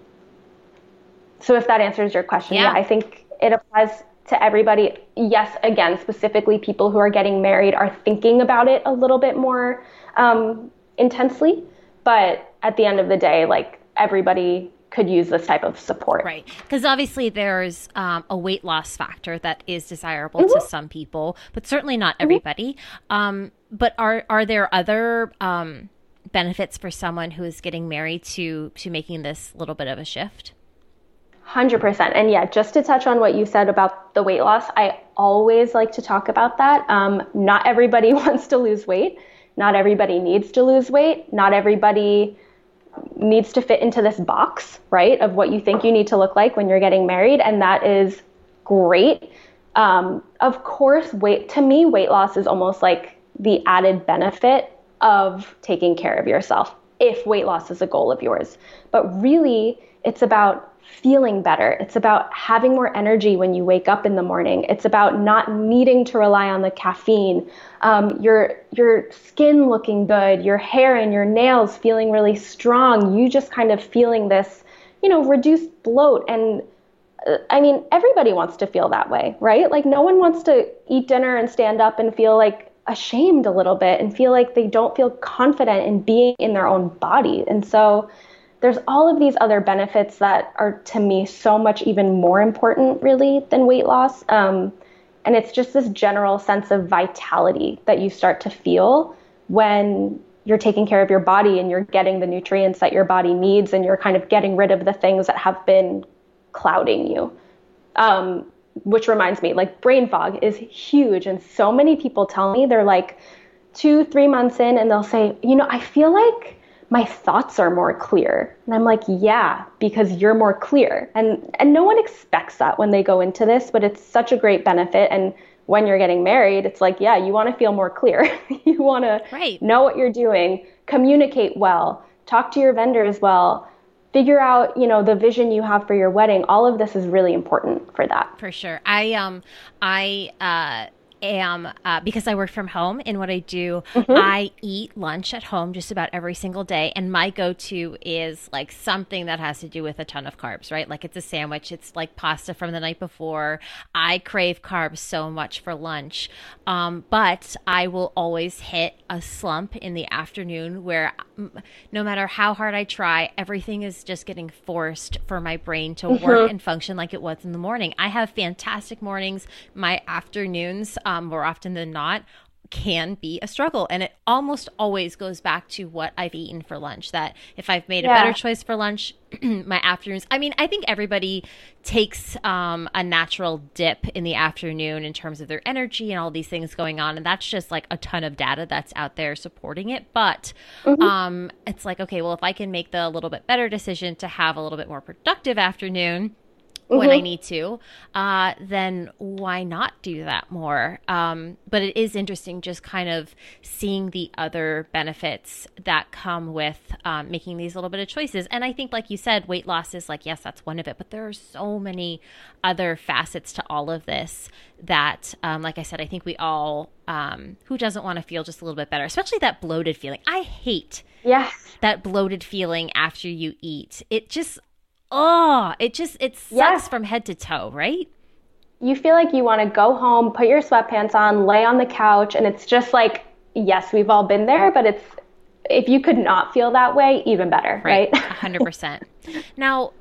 so if that answers your question, yeah. yeah, I think it applies to everybody. Yes, again, specifically people who are getting married are thinking about it a little bit more um, intensely. But at the end of the day, like everybody could use this type of support. Right. Because obviously there's um, a weight loss factor that is desirable mm-hmm. to some people, but certainly not mm-hmm. everybody. Mm-hmm. Um, but are are there other um, benefits for someone who is getting married to to making this little bit of a shift? 100%. And yeah, just to touch on what you said about the weight loss, I always like to talk about that. Um, not everybody wants to lose weight. Not everybody needs to lose weight. Not everybody needs to fit into this box, right, of what you think you need to look like when you're getting married. And that is great. Um, of course, weight, to me, weight loss is almost like the added benefit of taking care of yourself if weight loss is a goal of yours. But really, it's about feeling better. It's about having more energy when you wake up in the morning. It's about not needing to rely on the caffeine. Um, your your skin looking good, your hair and your nails feeling really strong. You just kind of feeling this, you know, reduced bloat. And uh, I mean, everybody wants to feel that way, right? Like no one wants to eat dinner and stand up and feel like ashamed a little bit and feel like they don't feel confident in being in their own body. And so there's all of these other benefits that are to me so much even more important really than weight loss. Um, and it's just this general sense of vitality that you start to feel when you're taking care of your body and you're getting the nutrients that your body needs and you're kind of getting rid of the things that have been clouding you. Um, which reminds me like brain fog is huge. And so many people tell me they're like two three months in and they'll say you know i feel like my thoughts are more clear. And I'm like, yeah, because you're more clear. And and no one expects that when they go into this, but it's such a great benefit and when you're getting married, it's like, yeah, you want to feel more clear. you want to right. know what you're doing, communicate well, talk to your vendors well, figure out, you know, the vision you have for your wedding. All of this is really important for that. For sure. I um I uh am uh, because I work from home in what I do, mm-hmm. I eat lunch at home just about every single day, and my go-to is like something that has to do with a ton of carbs, right? Like it's a sandwich, it's like pasta from the night before. I crave carbs so much for lunch, um, but I will always hit a slump in the afternoon where no matter how hard I try, everything is just getting forced for my brain to mm-hmm. work and function like it was in the morning. I have fantastic mornings. My afternoons. Um, um, more often than not can be a struggle and it almost always goes back to what i've eaten for lunch that if i've made yeah. a better choice for lunch my afternoons i mean i think everybody takes um, a natural dip in the afternoon in terms of their energy and all these things going on and that's just like a ton of data that's out there supporting it but mm-hmm. um, it's like okay well if i can make the little bit better decision to have a little bit more productive afternoon mm-hmm. when I mm-hmm. need to, uh, then why not do that more? Um, but it is interesting just kind of seeing the other benefits that come with um, making these little bit of choices. And I think, like you said, weight loss is like, yes, that's one of it, but there are so many other facets to all of this that, um, like I said, I think we all, um, who doesn't want to feel just a little bit better, especially that bloated feeling. I hate yes. that bloated feeling after you eat. It just, oh, it just it sucks yeah. from head to toe, right? You feel like you want to go home, put your sweatpants on, lay on the couch, and it's just like, yes, we've all been there, but it's if you could not feel that way, even better, right? right? 100%. now,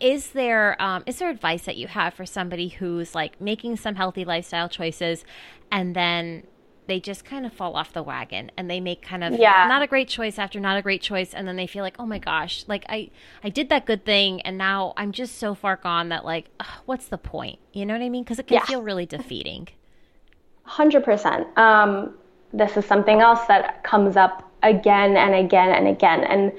is there um, is there advice that you have for somebody who's like making some healthy lifestyle choices and then they just kind of fall off the wagon and they make kind of yeah. not a great choice after not a great choice and then they feel like oh my gosh like i i did that good thing and now i'm just so far gone that like ugh, what's the point you know what i mean because it can yeah. feel really defeating 100% um, this is something else that comes up again and again and again and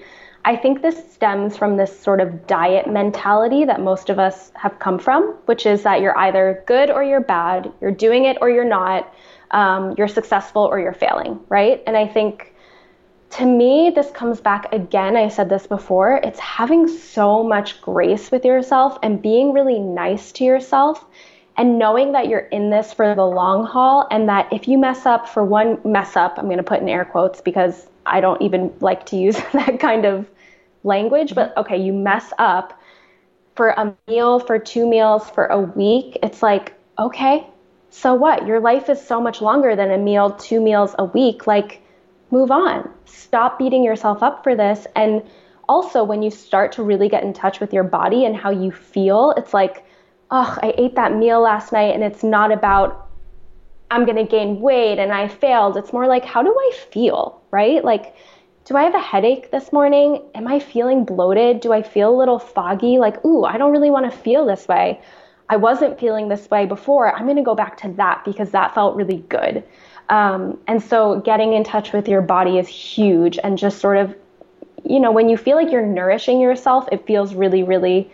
I think this stems from this sort of diet mentality that most of us have come from, which is that you're either good or you're bad, you're doing it or you're not, um, you're successful or you're failing, right? And I think to me, this comes back again. I said this before it's having so much grace with yourself and being really nice to yourself and knowing that you're in this for the long haul and that if you mess up for one mess up, I'm going to put in air quotes because I don't even like to use that kind of language, but okay, you mess up for a meal, for two meals, for a week, it's like, okay, so what? Your life is so much longer than a meal, two meals a week. Like, move on. Stop beating yourself up for this. And also, when you start to really get in touch with your body and how you feel, it's like, oh, I ate that meal last night, and it's not about I'm going to gain weight and I failed. It's more like, how do I feel, right? Like, do I have a headache this morning? Am I feeling bloated? Do I feel a little foggy? Like, ooh, I don't really want to feel this way. I wasn't feeling this way before. I'm going to go back to that because that felt really good. Um, and so getting in touch with your body is huge and just sort of, you know, when you feel like you're nourishing yourself, it feels really, really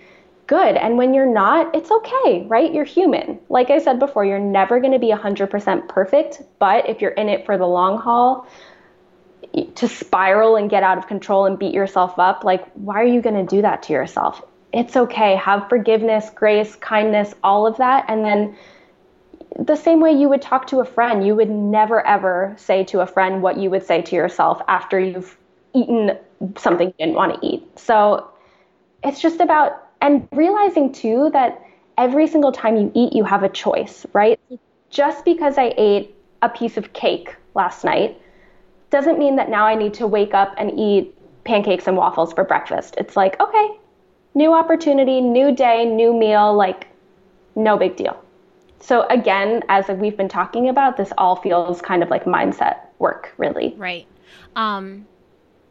good. And when you're not, it's okay, right? You're human. Like I said before, you're never going to be 100% perfect, but if you're in it for the long haul, to spiral and get out of control and beat yourself up, like, why are you going to do that to yourself? It's okay. Have forgiveness, grace, kindness, all of that. And then the same way you would talk to a friend, you would never ever say to a friend what you would say to yourself after you've eaten something you didn't want to eat. So it's just about, and realizing too that every single time you eat, you have a choice, right? Just because I ate a piece of cake last night doesn't mean that now I need to wake up and eat pancakes and waffles for breakfast. It's like, okay, new opportunity, new day, new meal, like no big deal. So again, as we've been talking about, this all feels kind of like mindset work, really. Right. Um,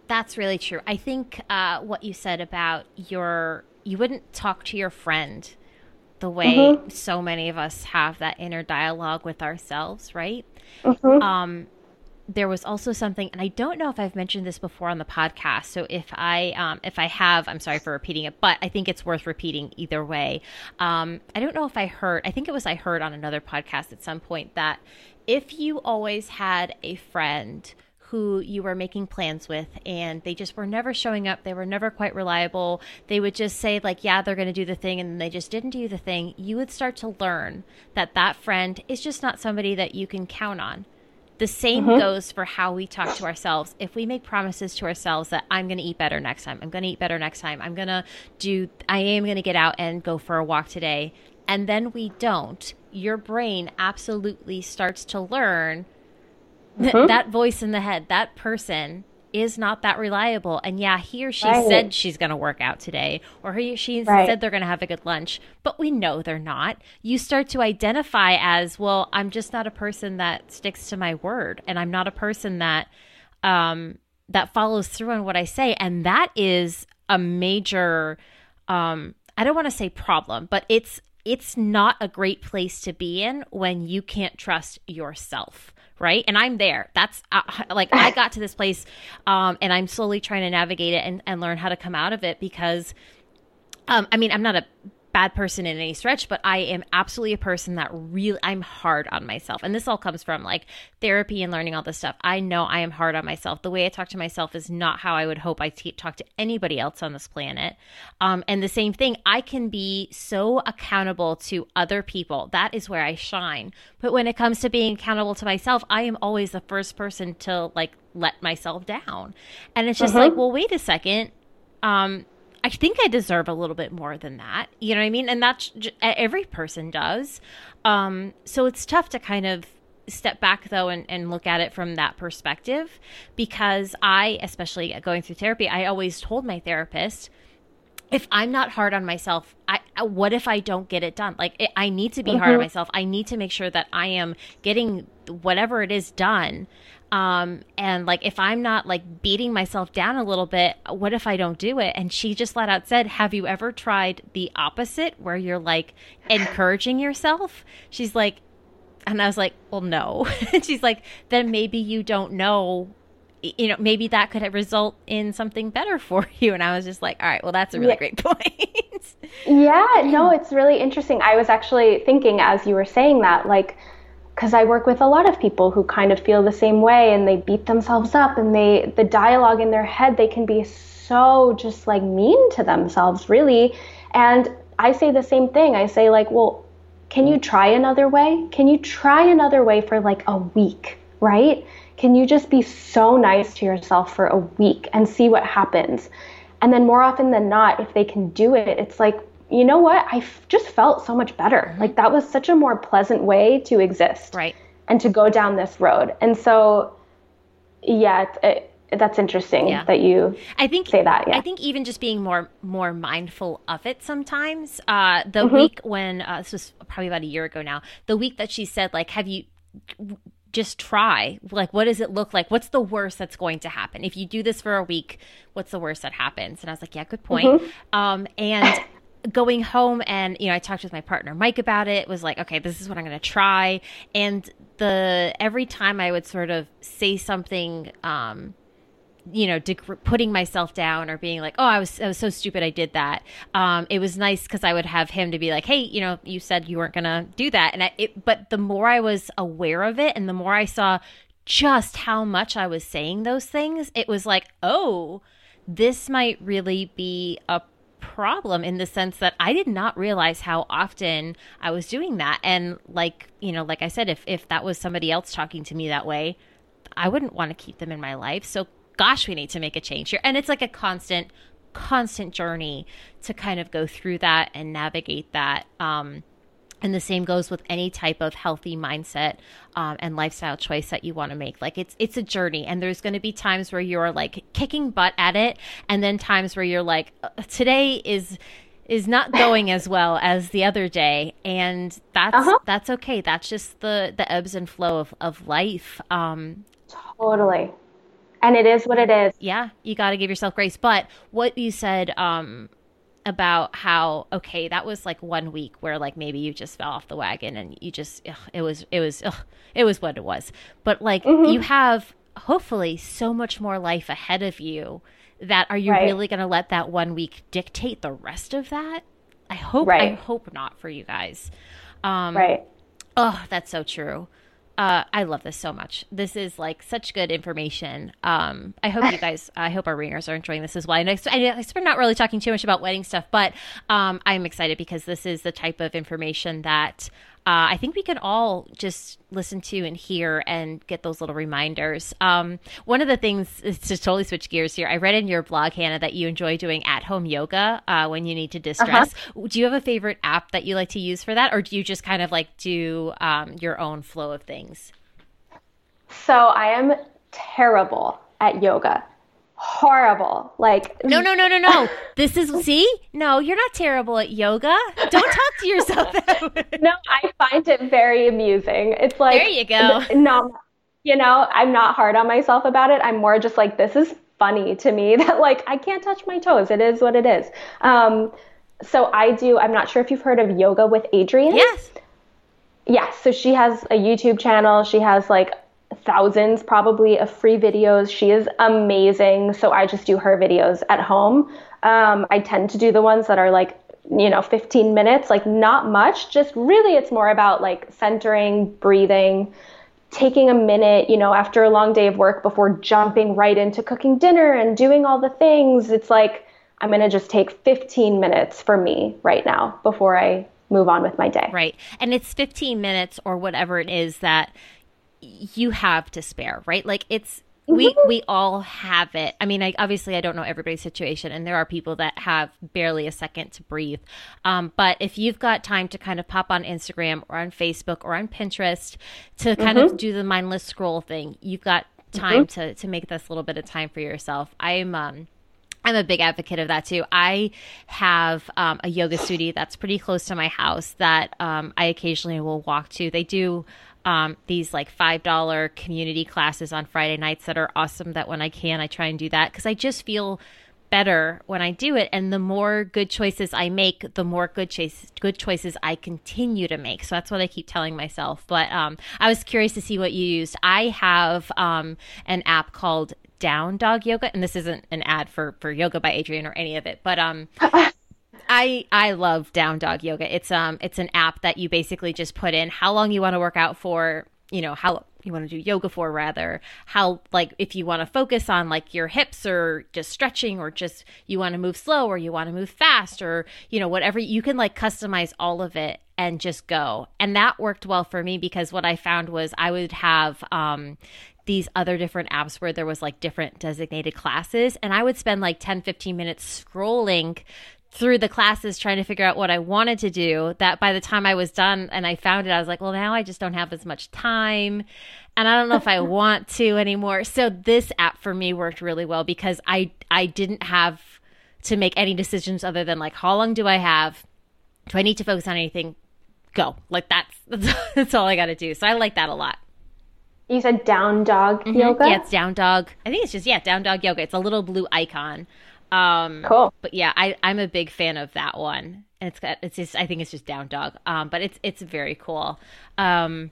that's really true. I think uh, what you said about your you wouldn't talk to your friend the way mm-hmm. so many of us have that inner dialogue with ourselves, right? Mm-hmm. Um, there was also something, and I don't know if I've mentioned this before on the podcast. So if I um, if I have, I'm sorry for repeating it, but I think it's worth repeating either way. Um, I don't know if I heard. I think it was I heard on another podcast at some point that if you always had a friend who you were making plans with and they just were never showing up they were never quite reliable they would just say like yeah they're going to do the thing and they just didn't do the thing you would start to learn that that friend is just not somebody that you can count on the same mm-hmm. goes for how we talk to ourselves. If we make promises to ourselves that I'm going to eat better next time, I'm going to eat better next time, I'm going to do, I am going to get out and go for a walk today, and then we don't, your brain absolutely starts to learn mm-hmm. that voice in the head, that person is not that reliable. And yeah, he or she right. said she's going to work out today, or he or she right. said they're going to have a good lunch, but we know they're not. You start to identify as, well, I'm just not a person that sticks to my word, and I'm not a person that um, that follows through on what I say, and that is a major. Um, I don't want to say problem, but it's it's not a great place to be in when you can't trust yourself right? And i'm there. That's uh, like i got to this place um, and i'm slowly trying to navigate it and, and learn how to come out of it because um, i mean i'm not a bad person in any stretch, but I am absolutely a person that really I'm hard on myself. And this all comes from like therapy and learning all this stuff. I know I am hard on myself. The way I talk to myself is not how I would hope I t- talk to anybody else on this planet. Um, and the same thing, I can be so accountable to other people. That is where I shine. But when it comes to being accountable to myself, I am always the first person to like let myself down. And it's just uh-huh. like, well, wait a second. Um, I think I deserve a little bit more than that. You know what I mean? And that's every person does. Um, so it's tough to kind of step back though and, and look at it from that perspective because I, especially going through therapy, I always told my therapist, if I'm not hard on myself, I what if I don't get it done? Like it, I need to be mm-hmm. hard on mm-hmm. myself. I need to make sure that I am getting whatever it is done. Um, and like if I'm not like beating myself down a little bit, what if I don't do it? And she just flat out said, "Have you ever tried the opposite, where you're like encouraging yourself?" She's like, and I was like, "Well, no." and she's like, "Then maybe you don't know you know, maybe that could have result in something better for you. And I was just like, all right, well, that's a really yeah. great point. yeah, no, it's really interesting. I was actually thinking as you were saying that, like, because I work with a lot of people who kind of feel the same way and they beat themselves up and they, the dialogue in their head, they can be so just like mean to themselves, really. And I say the same thing. I say, like, well, can you try another way? Can you try another way for like a week, right? Can you just be so nice to yourself for a week and see what happens? And then more often than not, if they can do it, it's like, you know what? I f- just felt so much better. Mm-hmm. Like that was such a more pleasant way to exist. Right. And to go down this road. And so, yeah, it, it, that's interesting yeah. that you I think say that. Yeah. I think even just being more more mindful of it sometimes. Uh, the mm-hmm. week when uh, this was probably about a year ago now. The week that she said like, "Have you just try. Like, what does it look like? What's the worst that's going to happen? If you do this for a week, what's the worst that happens? And I was like, yeah, good point. Mm-hmm. Um, and going home and, you know, I talked with my partner, Mike, about it, was like, okay, this is what I'm going to try. And the, every time I would sort of say something, um, you know, dec- putting myself down or being like, "Oh, I was I was so stupid, I did that." Um, it was nice because I would have him to be like, "Hey, you know, you said you weren't gonna do that," and I, it, but the more I was aware of it, and the more I saw just how much I was saying those things, it was like, "Oh, this might really be a problem in the sense that I did not realize how often I was doing that. And like, you know, like I said, if if that was somebody else talking to me that way, I wouldn't want to keep them in my life. So gosh, we need to make a change here. And it's like a constant, constant journey to kind of go through that and navigate that. Um, and the same goes with any type of healthy mindset um, and lifestyle choice that you want to make. Like it's it's a journey, and there's going to be times where you're like kicking butt at it, and then times where you're like, uh, today is is not going as well as the other day, and that's uh-huh. that's okay. That's just the the ebbs and flow of of life. Um, totally and it is what it is. Yeah, you got to give yourself grace. But what you said um, about how okay, that was like one week where like maybe you just fell off the wagon and you just ugh, it was it was ugh, it was what it was. But like mm-hmm. you have hopefully so much more life ahead of you that are you right. really going to let that one week dictate the rest of that? I hope right. I hope not for you guys. Um, right. Oh, that's so true. Uh, I love this so much. This is like such good information. Um, I hope you guys, I hope our ringers are enjoying this as well. And I, I, I'm not really talking too much about wedding stuff, but um, I'm excited because this is the type of information that uh, I think we can all just listen to and hear and get those little reminders. Um, one of the things is to totally switch gears here. I read in your blog, Hannah, that you enjoy doing at home yoga uh, when you need to distress. Uh-huh. Do you have a favorite app that you like to use for that, or do you just kind of like do um, your own flow of things? So I am terrible at yoga horrible. Like No, no, no, no, no. this is see? No, you're not terrible at yoga. Don't talk to yourself that way. No, I find it very amusing. It's like There you go. No, you know, I'm not hard on myself about it. I'm more just like this is funny to me that like I can't touch my toes. It is what it is. Um so I do I'm not sure if you've heard of yoga with Adriene. Yes. Yeah, so she has a YouTube channel. She has like thousands probably of free videos. She is amazing. So I just do her videos at home. Um, I tend to do the ones that are like, you know, 15 minutes, like not much. Just really, it's more about like centering, breathing, taking a minute, you know, after a long day of work before jumping right into cooking dinner and doing all the things. It's like, I'm going to just take 15 minutes for me right now before I move on with my day. Right. And it's 15 minutes or whatever it is that you have to spare, right? Like it's we we all have it. I mean, I, obviously, I don't know everybody's situation, and there are people that have barely a second to breathe. Um, but if you've got time to kind of pop on Instagram or on Facebook or on Pinterest to kind mm-hmm. of do the mindless scroll thing, you've got time mm-hmm. to to make this little bit of time for yourself. I'm um I'm a big advocate of that too. I have um, a yoga studio that's pretty close to my house that um, I occasionally will walk to. They do um, these like $5 community classes on Friday nights that are awesome. That when I can, I try and do that because I just feel better when I do it. And the more good choices I make, the more good choices good choices I continue to make. So that's what I keep telling myself. But um, I was curious to see what you used. I have um, an app called Down Dog Yoga, and this isn't an ad for for Yoga by Adriene or any of it, but um. I I love Down Dog Yoga. It's um it's an app that you basically just put in how long you want to work out for, you know, how you want to do yoga for rather, how like if you want to focus on like your hips or just stretching or just you want to move slow or you want to move fast or you know whatever you can like customize all of it and just go. And that worked well for me because what I found was I would have um these other different apps where there was like different designated classes and I would spend like 10 15 minutes scrolling through the classes trying to figure out what I wanted to do that by the time I was done and I found it, I was like, well, now I just don't have as much time. And I don't know if I want to anymore. So this app for me worked really well because I I didn't have to make any decisions other than like how long do I have? Do I need to focus on anything? Go. Like that's that's, that's all I got to do. So I like that a lot. You said down dog mm-hmm. yoga? Yeah, it's down dog. I think it's just yeah, down dog yoga. It's a little blue icon. Um, cool. But yeah, I, I'm a big fan of that one. And it's got, it's just, I think it's just down dog. Um, but it's, it's very cool. Um,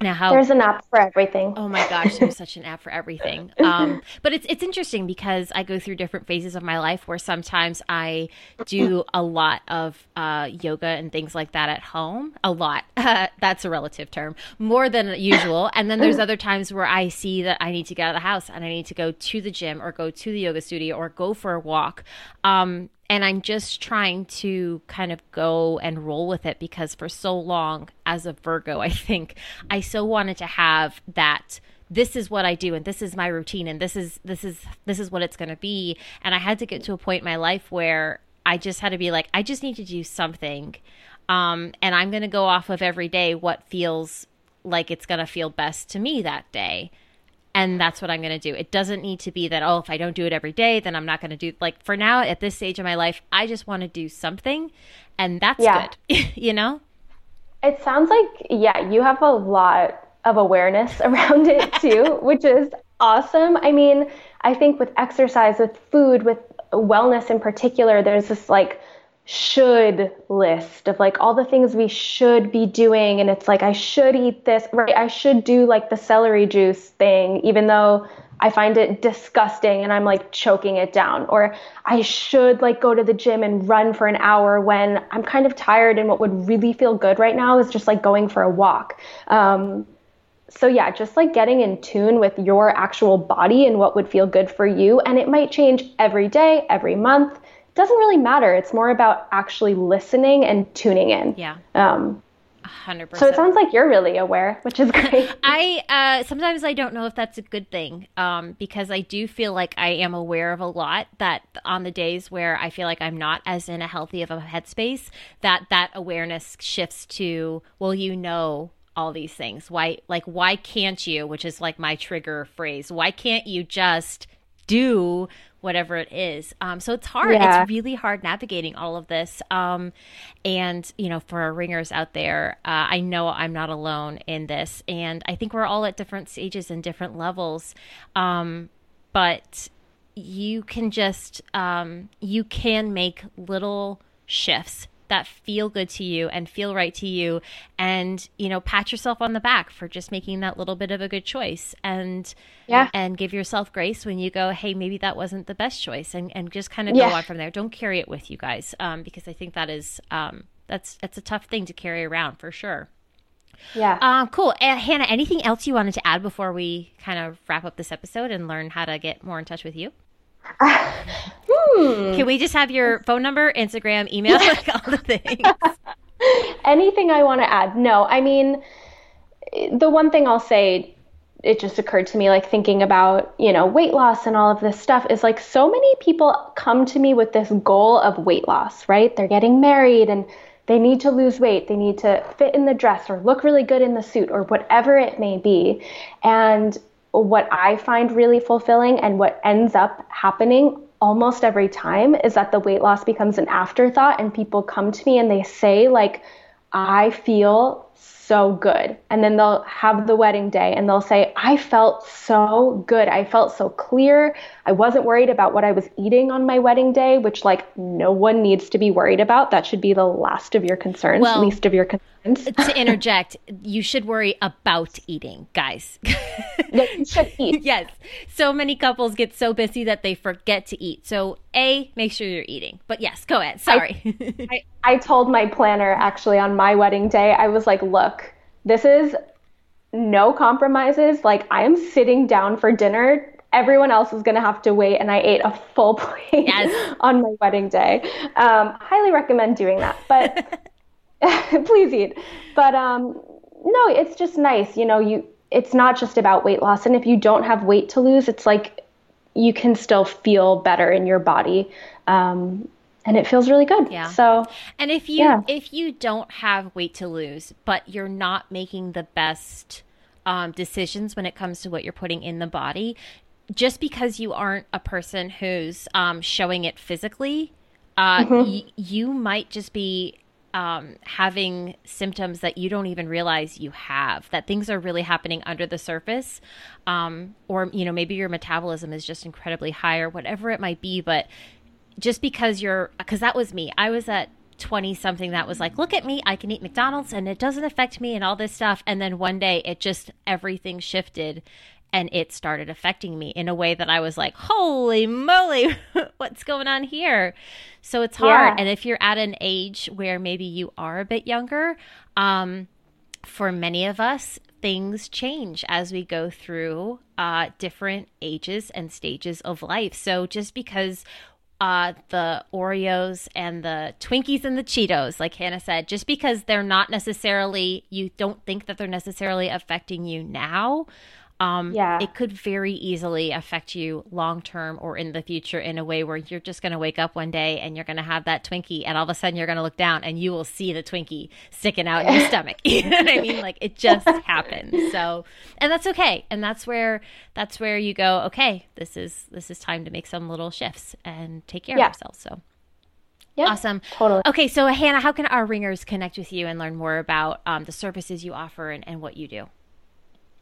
now how there's an app for everything. Oh my gosh, there's such an app for everything. Um, but it's it's interesting because I go through different phases of my life where sometimes I do a lot of uh, yoga and things like that at home. A lot. that's a relative term. More than usual. And then there's other times where I see that I need to get out of the house and I need to go to the gym or go to the yoga studio or go for a walk. Um, and I'm just trying to kind of go and roll with it because for so long, as a Virgo, I think I so wanted to have that this is what I do and this is my routine and this is this is this is what it's going to be. And I had to get to a point in my life where I just had to be like I just need to do something. Um, and I'm going to go off of every day what feels like it's going to feel best to me that day and that's what I'm going to do. It doesn't need to be that oh if I don't do it every day then I'm not going to do like for now at this stage of my life I just want to do something and that's yeah. good. you know? It sounds like yeah, you have a lot of awareness around it too, which is awesome. I mean, I think with exercise, with food, with wellness in particular, there's this like should list of like all the things we should be doing and it's like I should eat this right? I should do like the celery juice thing even though I find it disgusting and I'm like choking it down. Or I should like go to the gym and run for an hour when I'm kind of tired and what would really feel good right now is just like going for a walk. Um, so yeah just like getting in tune with your actual body and what would feel good for you. And it might change every day every month doesn't really matter. It's more about actually listening and tuning in. Yeah. Um, 100%. So it sounds like you're really aware, which is great. I uh, sometimes I don't know if that's a good thing um, because I do feel like I am aware of a lot that on the days where I feel like I'm not as in a healthy of a headspace, that that awareness shifts to well, you know all these things. Why like why can't you, which is like my trigger phrase. Why can't you just do whatever it is. Um, so it's hard. Yeah. It's really hard navigating all of this. Um, and, you know, for our ringers out there, uh, I know I'm not alone in this. And I think we're all at different stages and different levels. Um, but you can just, um, you can make little shifts that feel good to you and feel right to you and you know pat yourself on the back for just making that little bit of a good choice and yeah and give yourself grace when you go hey maybe that wasn't the best choice and and just kind of yeah. go on from there don't carry it with you guys um, because i think that is um, that's that's a tough thing to carry around for sure yeah. Um, cool. Uh, Hannah, anything else you wanted to add before we kind of wrap up this episode and learn how to get more in touch with you? Hmm. Can we just have your phone number, Instagram, email, like all the things? Anything I want to add? No. I mean, the one thing I'll say it just occurred to me like thinking about you know weight loss and all of this stuff is like so many people come to me with this goal of weight loss right they're getting married and they need to lose weight they need to fit in the dress or look really good in the suit or whatever it may be and what i find really fulfilling and what ends up happening almost every time is that the weight loss becomes an afterthought and people come to me and they say like i feel so good. And then they'll have the wedding day and they'll say, I felt so good. I felt so clear. I wasn't worried about what I was eating on my wedding day, which, like, no one needs to be worried about. That should be the last of your concerns, well, least of your concerns. to interject, you should worry about eating, guys. you should eat. yes. So many couples get so busy that they forget to eat. So, A, make sure you're eating. But yes, go ahead. Sorry. I, I, I told my planner actually on my wedding day, I was like, look, this is no compromises. Like, I am sitting down for dinner. Everyone else is going to have to wait, and I ate a full plate yes. on my wedding day. Um, highly recommend doing that, but please eat. But um, no, it's just nice. You know, you it's not just about weight loss, and if you don't have weight to lose, it's like you can still feel better in your body. Um, and it feels really good. Yeah. So, and if you yeah. if you don't have weight to lose, but you're not making the best um, decisions when it comes to what you're putting in the body, just because you aren't a person who's um, showing it physically, uh, mm-hmm. y- you might just be um, having symptoms that you don't even realize you have. That things are really happening under the surface, um, or you know maybe your metabolism is just incredibly high or whatever it might be, but just because you're because that was me. I was at 20 something that was like, look at me, I can eat McDonald's and it doesn't affect me and all this stuff. And then one day it just everything shifted and it started affecting me in a way that I was like, holy moly, what's going on here? So it's hard. Yeah. And if you're at an age where maybe you are a bit younger, um, for many of us, things change as we go through uh, different ages and stages of life. So just because uh, the Oreos and the Twinkies and the Cheetos, like Hannah said, just because they're not necessarily, you don't think that they're necessarily affecting you now, um, yeah. it could very easily affect you long term or in the future in a way where you're just going to wake up one day and you're going to have that Twinkie, and all of a sudden you're going to look down and you will see the Twinkie sticking out in your stomach. You know what I mean? Like it just happens. So, and that's okay. And that's where that's where you go. Okay, this is this is time to make some little shifts and take care yeah. of ourselves. So. Yeah, awesome. Totally. Okay, so Hannah, how can our ringers connect with you and learn more about um, the services you offer and, and what you do?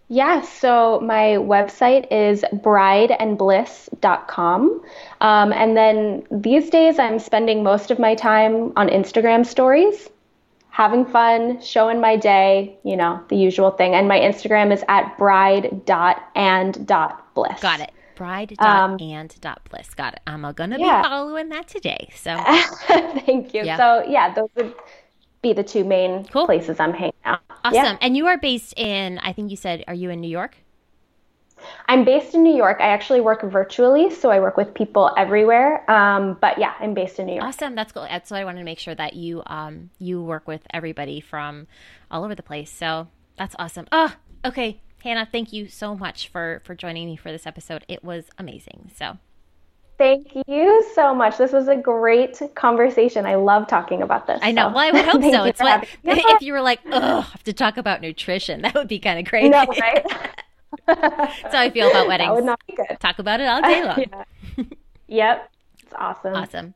Yeah, so my website is brideandbliss.com. Um, and then these days, I'm spending most of my time on Instagram stories, having fun, showing my day, you know, the usual thing. And my Instagram is at bride.and.bliss. Got it. Bride.and.bliss. Got it. I'm going to yeah. be following that today. So thank you. Yeah. So, yeah, those would be the two main cool. places I'm hanging out. Awesome. Yeah. And you are based in, I think you said, are you in New York? I'm based in New York. I actually work virtually, so I work with people everywhere. Um, but yeah, I'm based in New York. Awesome. That's cool. That's why I wanted to make sure that you um, you work with everybody from all over the place. So that's awesome. Oh, okay. Hannah, thank you so much for for joining me for this episode. It was amazing. So Thank you so much. This was a great conversation. I love talking about this. I know. So. Well, I would hope so. It's like if you were like, oh, I have to talk about nutrition, that would be kind of crazy. No, right? That's how I feel about weddings. That would not be good. Talk about it all day long. yeah. Yep. It's awesome. Awesome.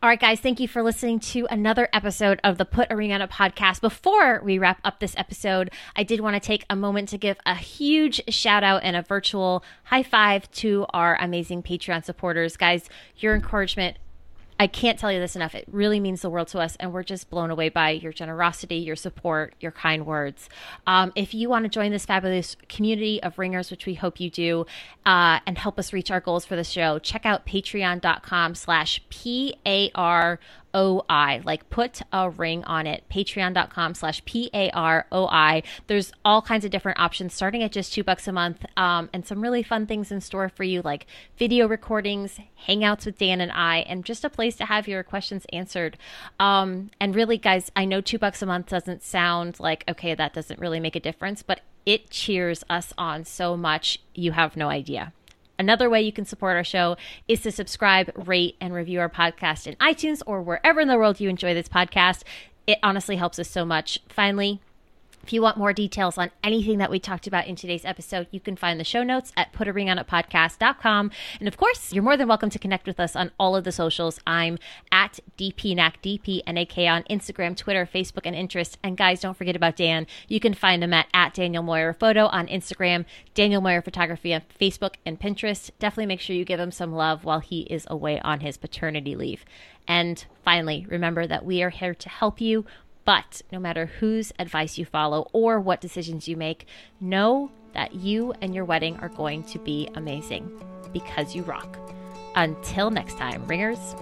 All right, guys, thank you for listening to another episode of the Put a Ring on It podcast. Before we wrap up this episode, I did want to take a moment to give a huge shout out and a virtual high five to our amazing Patreon supporters. Guys, your encouragement I can't tell you this enough. It really means the world to us, and we're just blown away by your generosity, your support, your kind words. Um, if you want to join this fabulous community of ringers, which we hope you do, uh, and help us reach our goals for the show, check out patreon.com slash P-A-R O-I, like put a ring on it, patreon.com slash P-A-R-O-I. There's all kinds of different options starting at just two bucks a month um, and some really fun things in store for you like video recordings, hangouts with Dan and I, and just a place to have your questions answered. Um, and really, guys, I know two bucks a month doesn't sound like, okay, that doesn't really make a difference, but It cheers us on so much, you have no idea. Another way you can support our show is to subscribe, rate, and review our podcast in iTunes or wherever in the world you enjoy this podcast. It honestly helps us so much. Finally, if you want more details on anything that we talked about in today's episode, you can find the show notes at putaringonitpodcast.com. And of course, you're more than welcome to connect with us on all of the socials. I'm at DPNAC, DPNAK on Instagram, Twitter, Facebook, and Pinterest. And guys, don't forget about Dan. You can find him at, at Daniel Moyer Photo on Instagram, Daniel Moyer Photography on Facebook and Pinterest. Definitely make sure you give him some love while he is away on his paternity leave. And finally, remember that we are here to help you but no matter whose advice you follow or what decisions you make, know that you and your wedding are going to be amazing because you rock. Until next time, ringers.